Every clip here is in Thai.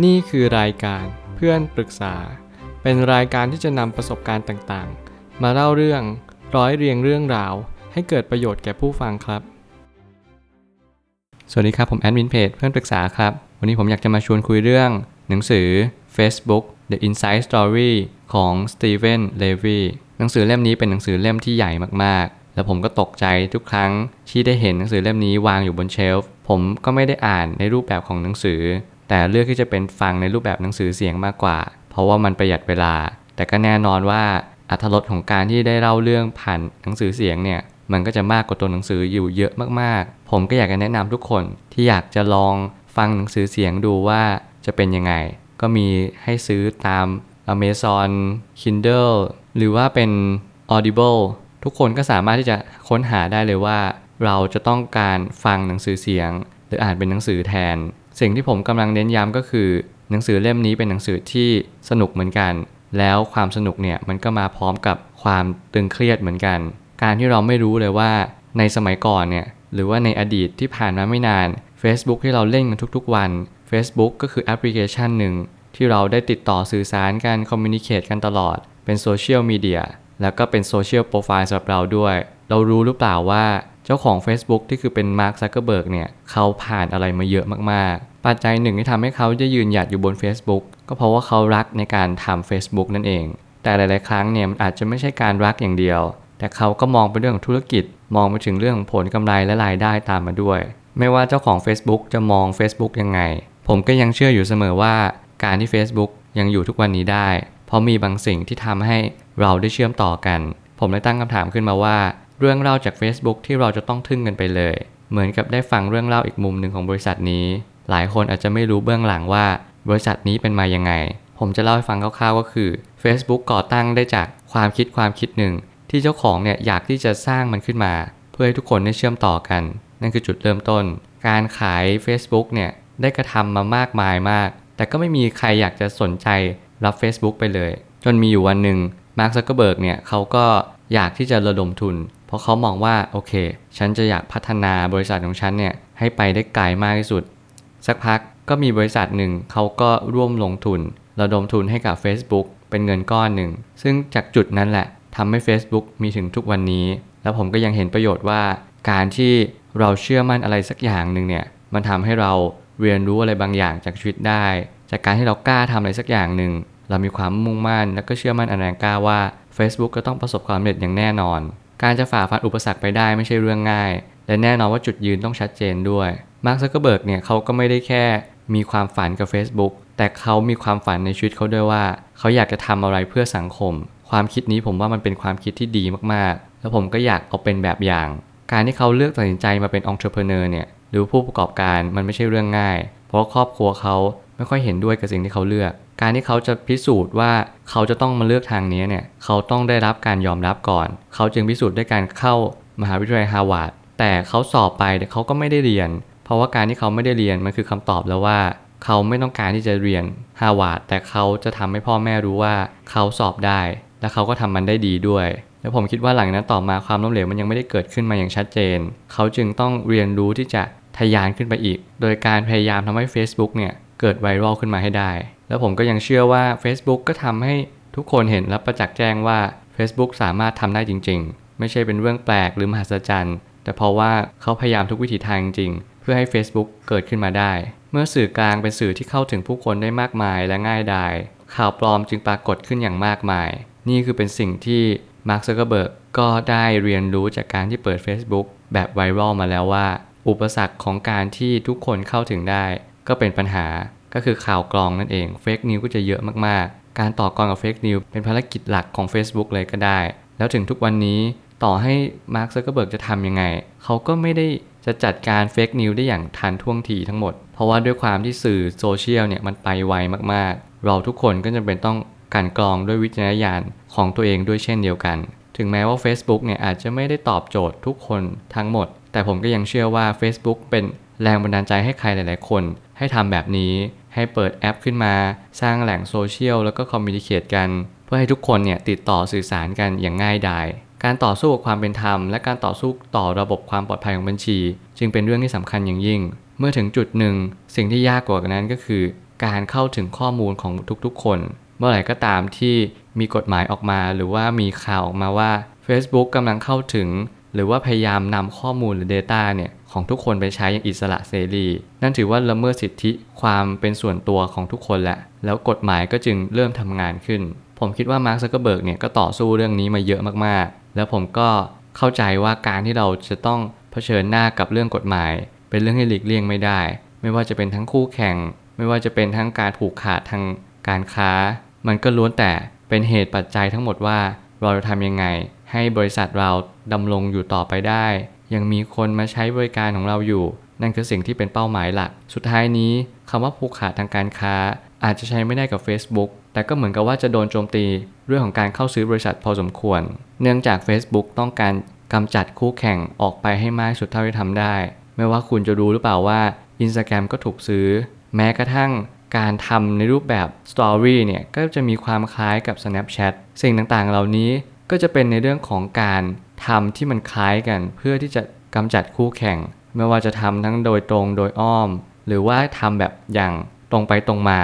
นี่คือรายการเพื่อนปรึกษา เป็นรายการที่จะนำประสบการณ์ต่างๆ มาเล่าเรื่องร้อยเรียงเรื่องราว ให้เกิดประโยชน์แก่ผู้ฟังครับ สวัสดีครับผมแอดมินเพจเพื่อนปรึกษาครับ วันนี้ผมอยากจะมาชวนคุยเรื่อง หนังสือ Facebook The Inside Story ของ Steven Levy หนังสือเล่มนี้เป็นหนังสือเล่มที่ใหญ่มากๆ แล้วผมก็ตกใจทุกครั้งที่ได้เห็นหนังสือเล่มนี้วางอยู่บนเชลฟ์ผมก็ไม่ได้อ่านในรูปแบบของหนังสือ แต่เลือกที่จะเป็นฟังในรูปแบบหนังสือเสียงมากกว่า เพราะว่ามันประหยัดเวลา แต่ก็แน่นอนว่าอัธรสของการที่ได้เล่าเรื่องผ่านหนังสือเสียงเนี่ยมันก็จะมากกว่าตัวหนังสืออยู่เยอะมากๆ ผมก็อยากจะแนะนำทุกคนที่อยากจะลองฟังหนังสือเสียงดูว่าจะเป็นยังไง ก็มีให้ซื้อตาม Amazon Kindle หรือว่าเป็น Audible ทุกคนก็สามารถที่จะค้นหาได้เลยว่า เราจะต้องการฟังหนังสือเสียง หรืออ่านเป็นหนังสือแทน สิ่งที่ผมกำลังเน้นย้ำก็คือ หนังสือเล่มนี้เป็นหนังสือที่สนุกเหมือนกัน แล้วความสนุกเนี่ยมันก็มาพร้อมกับความตึงเครียดเหมือนกัน การที่เราไม่รู้เลยว่าในสมัยก่อนเนี่ยหรือว่าในอดีตที่ผ่านมาไม่นาน Facebook ที่เราเล่นกันทุกๆวัน Facebook ก็คือแอปพลิเคชันหนึ่งที่เราได้ติดต่อสื่อสารกันคอมมิวนิเคตกันตลอด เป็นโซเชียลมีเดียแล้วก็เป็น social profile สำหรับเราด้วย เรารู้หรือเปล่าว่า เจ้าของ Facebook ที่คือเป็นมาร์คซักเกอร์เบิร์กเนี่ยเขาผ่านอะไรมาเยอะมากๆ ปัจจัยหนึ่งที่ทำให้เขาจะยืนหยัดอยู่บน Facebook ก็เพราะว่าเขารักในการทำ Facebook นั่นเอง แต่หลาย ๆ ครั้งเนี่ยมันอาจจะไม่ใช่การรักอย่างเดียว แต่เขาก็มองไปเรื่องของธุรกิจ มองไปถึงเรื่องของผลกำไรและรายได้ตามมาด้วย ไม่ว่าเจ้าของ Facebook จะมอง Facebook ยังไง ผมก็ยังเชื่ออยู่เสมอว่า การที่ Facebook ยังอยู่ทุกวันนี้ได้ เพราะมีบางสิ่งที่ทำให้เราได้เชื่อมต่อกัน ผมเลยตั้งคำถามขึ้นมาว่า เรื่องเล่าจาก Facebook ที่เราจะต้องทึ่งกันไปเลย เหมือนกับได้ฟังเรื่องเล่าอีกมุมหนึ่งของบริษัทนี้ หลายคนอาจจะไม่รู้เบื้องหลังว่าบริษัทนี้เป็นมายังไง ผมจะเล่าให้ฟังคร่าวๆก็คือ Facebook ก่อตั้งได้จากความคิดความคิดหนึ่ง ที่เจ้าของเนี่ยอยากที่จะสร้างมันขึ้นมา เพื่อให้ทุกคนได้เชื่อมต่อกัน นั่นคือจุดเริ่มต้น การขาย Facebook เนี่ยได้กระทำมามากมายมาก แต่ก็ไม่มีใครอยากจะสนใจรับ Facebook ไปเลย จนมีอยู่วันหนึ่งมาร์คซักเกอร์เบิร์กเนี่ยเขาก็อยากที่จะระดมทุน เพราะเขามองว่าโอเค ฉันจะอยากพัฒนาบริษัทของฉันเนี่ยให้ไปได้ไกลมากที่สุด สักพักก็มีบริษัทหนึ่งเขาก็ร่วมลงทุน ระดมทุนให้กับ Facebook เป็นเงินก้อนหนึ่ง ซึ่งจากจุดนั้นแหละทำให้ Facebook มีถึงทุกวันนี้ แล้วผมก็ยังเห็นประโยชน์ว่า การที่เราเชื่อมั่นอะไรสักอย่างหนึ่งเนี่ยมันทำให้เราเรียนรู้อะไรบางอย่างจากชีวิตได้ จากการที่เรากล้าทำอะไรสักอย่างหนึ่งเรามีความมุ่งมั่นและก็เชื่อมั่นอันแรงกล้าว่า Facebook ก็ต้องประสบความสำเร็จอย่างแน่นอน การจะฝ่าฟันอุปสรรคไปได้ไม่ใช่เรื่องง่าย และแน่นอนว่าจุดยืนต้องชัดเจนด้วย มาร์คซักเกอร์เบิร์กเนี่ยเขาก็ไม่ได้แค่มีความฝันกับ Facebook แต่เขามีความฝันในชีวิตเขาด้วยว่า เขาอยากจะทำอะไรเพื่อสังคม ความคิดนี้ผมว่ามันเป็นความคิดที่ดีมากๆ แล้วผมก็อยากเอาเป็นแบบอย่าง การที่เขาเลือกตัดสินใจมาเป็นองค์ประกอบเนี่ยหรือผู้ประกอบการมันไม่ใช่เรื่องง่าย เพราะครอบครัวเขาไม่ค่อยเห็นด้วยกับสิ่งที่เขาเลือก การที่เขาจะพิสูจน์ว่าเขาจะต้องมาเลือกทางนี้เนี่ยเขาต้องได้รับการยอมรับก่อน เขาจึงพิสูจน์ด้วยการเข้ามหาวิทยาลัยฮาร์วาร์ดแต่เขาสอบไปแต่เขาก็ไม่ได้เรียน เพราะว่าการที่เขาไม่ได้เรียนมันคือคำตอบแล้วว่า เขาไม่ต้องการที่จะเรียนฮาร์วาร์ดแต่เขาจะทำให้พ่อแม่รู้ว่าเขาสอบได้ และเขาก็ทำมันได้ดีด้วย แล้วผมคิดว่าหลังนั้นต่อมาความล้มเหลวมันยังไม่ได้เกิดขึ้นมาอย่างชัดเจน เขาจึงต้องเรียนรู้ที่จะทะยานขึ้นไปอีก โดยการพยายามทำให้ Facebook เนี่ยเกิด viral ขึ้นมาให้ได้ แล้วผมก็ยังเชื่อว่า Facebook ก็ทำให้ทุกคนเห็นและประจักษ์แจ้งว่า Facebook สามารถทำได้จริง ๆ ไม่ใช่เป็นเรื่องแปลกหรือมหัศจรรย์ แต่เพราะว่าเขาพยายามทุกวิถีทางจริง เพื่อให้ Facebook เกิดขึ้นมาได้ เมื่อสื่อกลางเป็นสื่อที่เข้าถึงผู้คนได้มากมายและง่ายดาย ข่าวปลอมจึงปรากฏขึ้นอย่างมากมาย นี่คือเป็นสิ่งที่มาร์คซักเกอร์เบิร์กก็ได้เรียนรู้จากการที่เปิด Facebook แบบ viral มาแล้วว่า อุปสรรคของการที่ทุกคนเข้าถึงได้ ก็เป็นปัญหา ก็คือข่าวปลอมนั่นเอง fake news ก็จะเยอะมากๆ การต่อกรกับ fake news เป็นภารกิจหลักของ Facebook เลยก็ได้ แล้วถึงทุกวันนี้ต่อให้มาร์คซักเกอร์เบิร์กจะทำยังไง เขาก็ไม่ได้จะจัดการ fake news ได้อย่างทันท่วงทีทั้งหมด เพราะว่าด้วยความที่สื่อโซเชียลเนี่ยมันไปไวมากๆ เราทุกคนก็จะเป็นต้องการกรองด้วยวิจารณญาณของตัวเองด้วยเช่นเดียวกัน ถึงแม้ว่า Facebook เนี่ยอาจจะไม่ได้ตอบโจทย์ทุกคนทั้งหมด แต่ผมก็ยังเชื่อว่า Facebook เป็นแรงบันดาลใจให้ใครหลาย ๆ คนให้ทำแบบนี้ ให้เปิดแอปขึ้นมาสร้างแหล่งโซเชียลแล้วก็ communicate กัน เพื่อให้ทุกคนเนี่ยติดต่อสื่อสารกันอย่างง่ายดายการต่อสู้กับความเป็นธรรม และการต่อสู้ต่อระบบความปลอดภัยของบัญชี จึงเป็นเรื่องที่สำคัญอย่างยิ่ง เมื่อถึงจุดหนึ่ง สิ่งที่ยากกว่านั้นก็คือ การเข้าถึงข้อมูลของทุกๆ คน เมื่อไหร่ก็ตามที่มีกฎหมายออกมา หรือว่ามีข่าวออกมาว่า Facebook กำลังเข้าถึง หรือว่าพยายามนำข้อมูลหรือ Data เนี่ย ของทุกคนไปใช้อย่างอิสระเสรี นั่นถือว่าละเมิดสิทธิความเป็นส่วนตัวของทุกคนแหละ แล้วกฎหมายก็จึงเริ่มทำงานขึ้น ผมคิดว่ามาร์คซักเกอร์เบิร์กเนี่ยก็ต่อสู้เรื่องนี้มาเยอะมากๆ แล้วผมก็เข้าใจว่าการที่เราจะต้องเผชิญหน้ากับเรื่องกฎหมาย เป็นเรื่องให้หลีกเลี่ยงไม่ได้ ไม่ว่าจะเป็นทั้งคู่แข่ง ไม่ว่าจะเป็นทั้งการผูกขาดทางการค้า มันก็ล้วนแต่เป็นเหตุปัจจัยทั้งหมดว่าเราจะทำยังไงให้บริษัทเราดำรงอยู่ต่อไปได้ ยังมีคนมาใช้บริการของเราอยู่ นั่นคือสิ่งที่เป็นเป้าหมายหลัก สุดท้ายนี้คำว่าผูกขาดทางการค้า อาจจะใช้ไม่ได้กับ Facebook แต่ก็เหมือนกับว่าจะโดนโจมตีเรื่องของการเข้าซื้อบริษัทพอสมควร เนื่องจาก Facebook ต้องการกำจัดคู่แข่งออกไปให้มากสุดเท่าที่ทำได้ ไม่ว่าคุณจะรู้หรือเปล่าว่า Instagram ก็ถูกซื้อ แม้กระทั่งการทำในรูปแบบ Story เนี่ยก็จะมีความคล้ายกับ Snapchat สิ่งต่างๆ เหล่านี้ก็จะเป็นในเรื่องของการ ทำที่มันคล้ายกัน เพื่อที่จะกำจัดคู่แข่ง ไม่ว่าจะทำทั้งโดยตรงโดยอ้อม หรือว่าทำแบบอย่างตรงไปตรงมา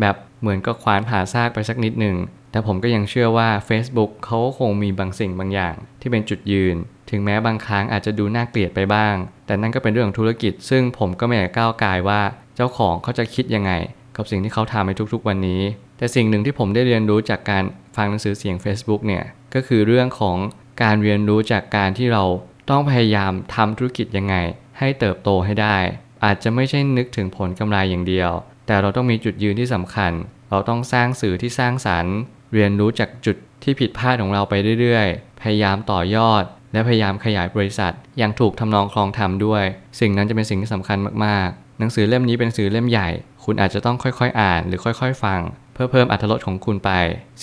แบบเหมือนก็ควานผ่าซากไปสักนิดหนึ่งแต่ผมก็ยังเชื่อว่า Facebook เขาคงมีบางสิ่งบางอย่าง ที่เป็นจุดยืน ถึงแม้บางครั้งอาจจะดูน่าเกลียดไปบ้าง แต่นั่นก็เป็นเรื่องของธุรกิจ ซึ่งผมก็ไม่อยากก้าวกายว่า เจ้าของเขาจะคิดยังไง กับสิ่งที่เขาทำในทุกๆวันนี้ แต่สิ่งหนึ่งที่ผมได้เรียนรู้จากการฟังหนังสือเสียง Facebook เนี่ยก็คือเรื่องของ การเรียนรู้จากการที่เราต้องพยายามทำธุรกิจยังไง ให้เติบโตให้ได้ อาจจะไม่ใช่นึกถึงผลกำไรอย่างเดียว แต่เราต้องมีจุดยืนที่สำคัญ เราต้องสร้างสื่อที่สร้างสรรค์ เรียนรู้จากจุดที่ผิดพลาดของเราไปเรื่อยๆ พยายามต่อยอด และพยายามขยายบริษัท อย่างถูกทำนองคลองธรรมด้วย สิ่งนั้นจะเป็นสิ่งที่สำคัญมากๆ หนังสือเล่มนี้เป็นสือเล่มใหญ่ คุณอาจจะต้องค่อยๆ อ่าน หรือค่อย ๆ ฟัง พื่อเพิ่มอรรถรสของคุณไป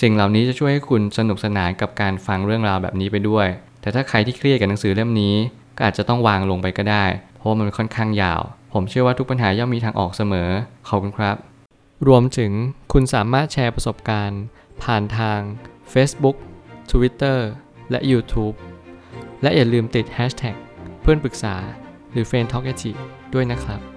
สิ่งเหล่านี้จะช่วยให้คุณสนุกสนานกับการฟังเรื่องราวแบบนี้ไปด้วย แต่ถ้าใครที่เครียดกับหนังสือเล่มนี้ ก็อาจจะต้องวางลงไปก็ได้ เพราะมันค่อนข้างยาว ผมเชื่อว่าทุกปัญหาย่อมมีทางออกเสมอ ขอบคุณครับ รวมถึงคุณสามารถแชร์ประสบการณ์ ผ่านทาง Facebook Twitter และ YouTube และอย่าลืมติด Hashtag เพื่อนปรึกษาหรือ f r ร e n d t a l k ด้วยนะครับ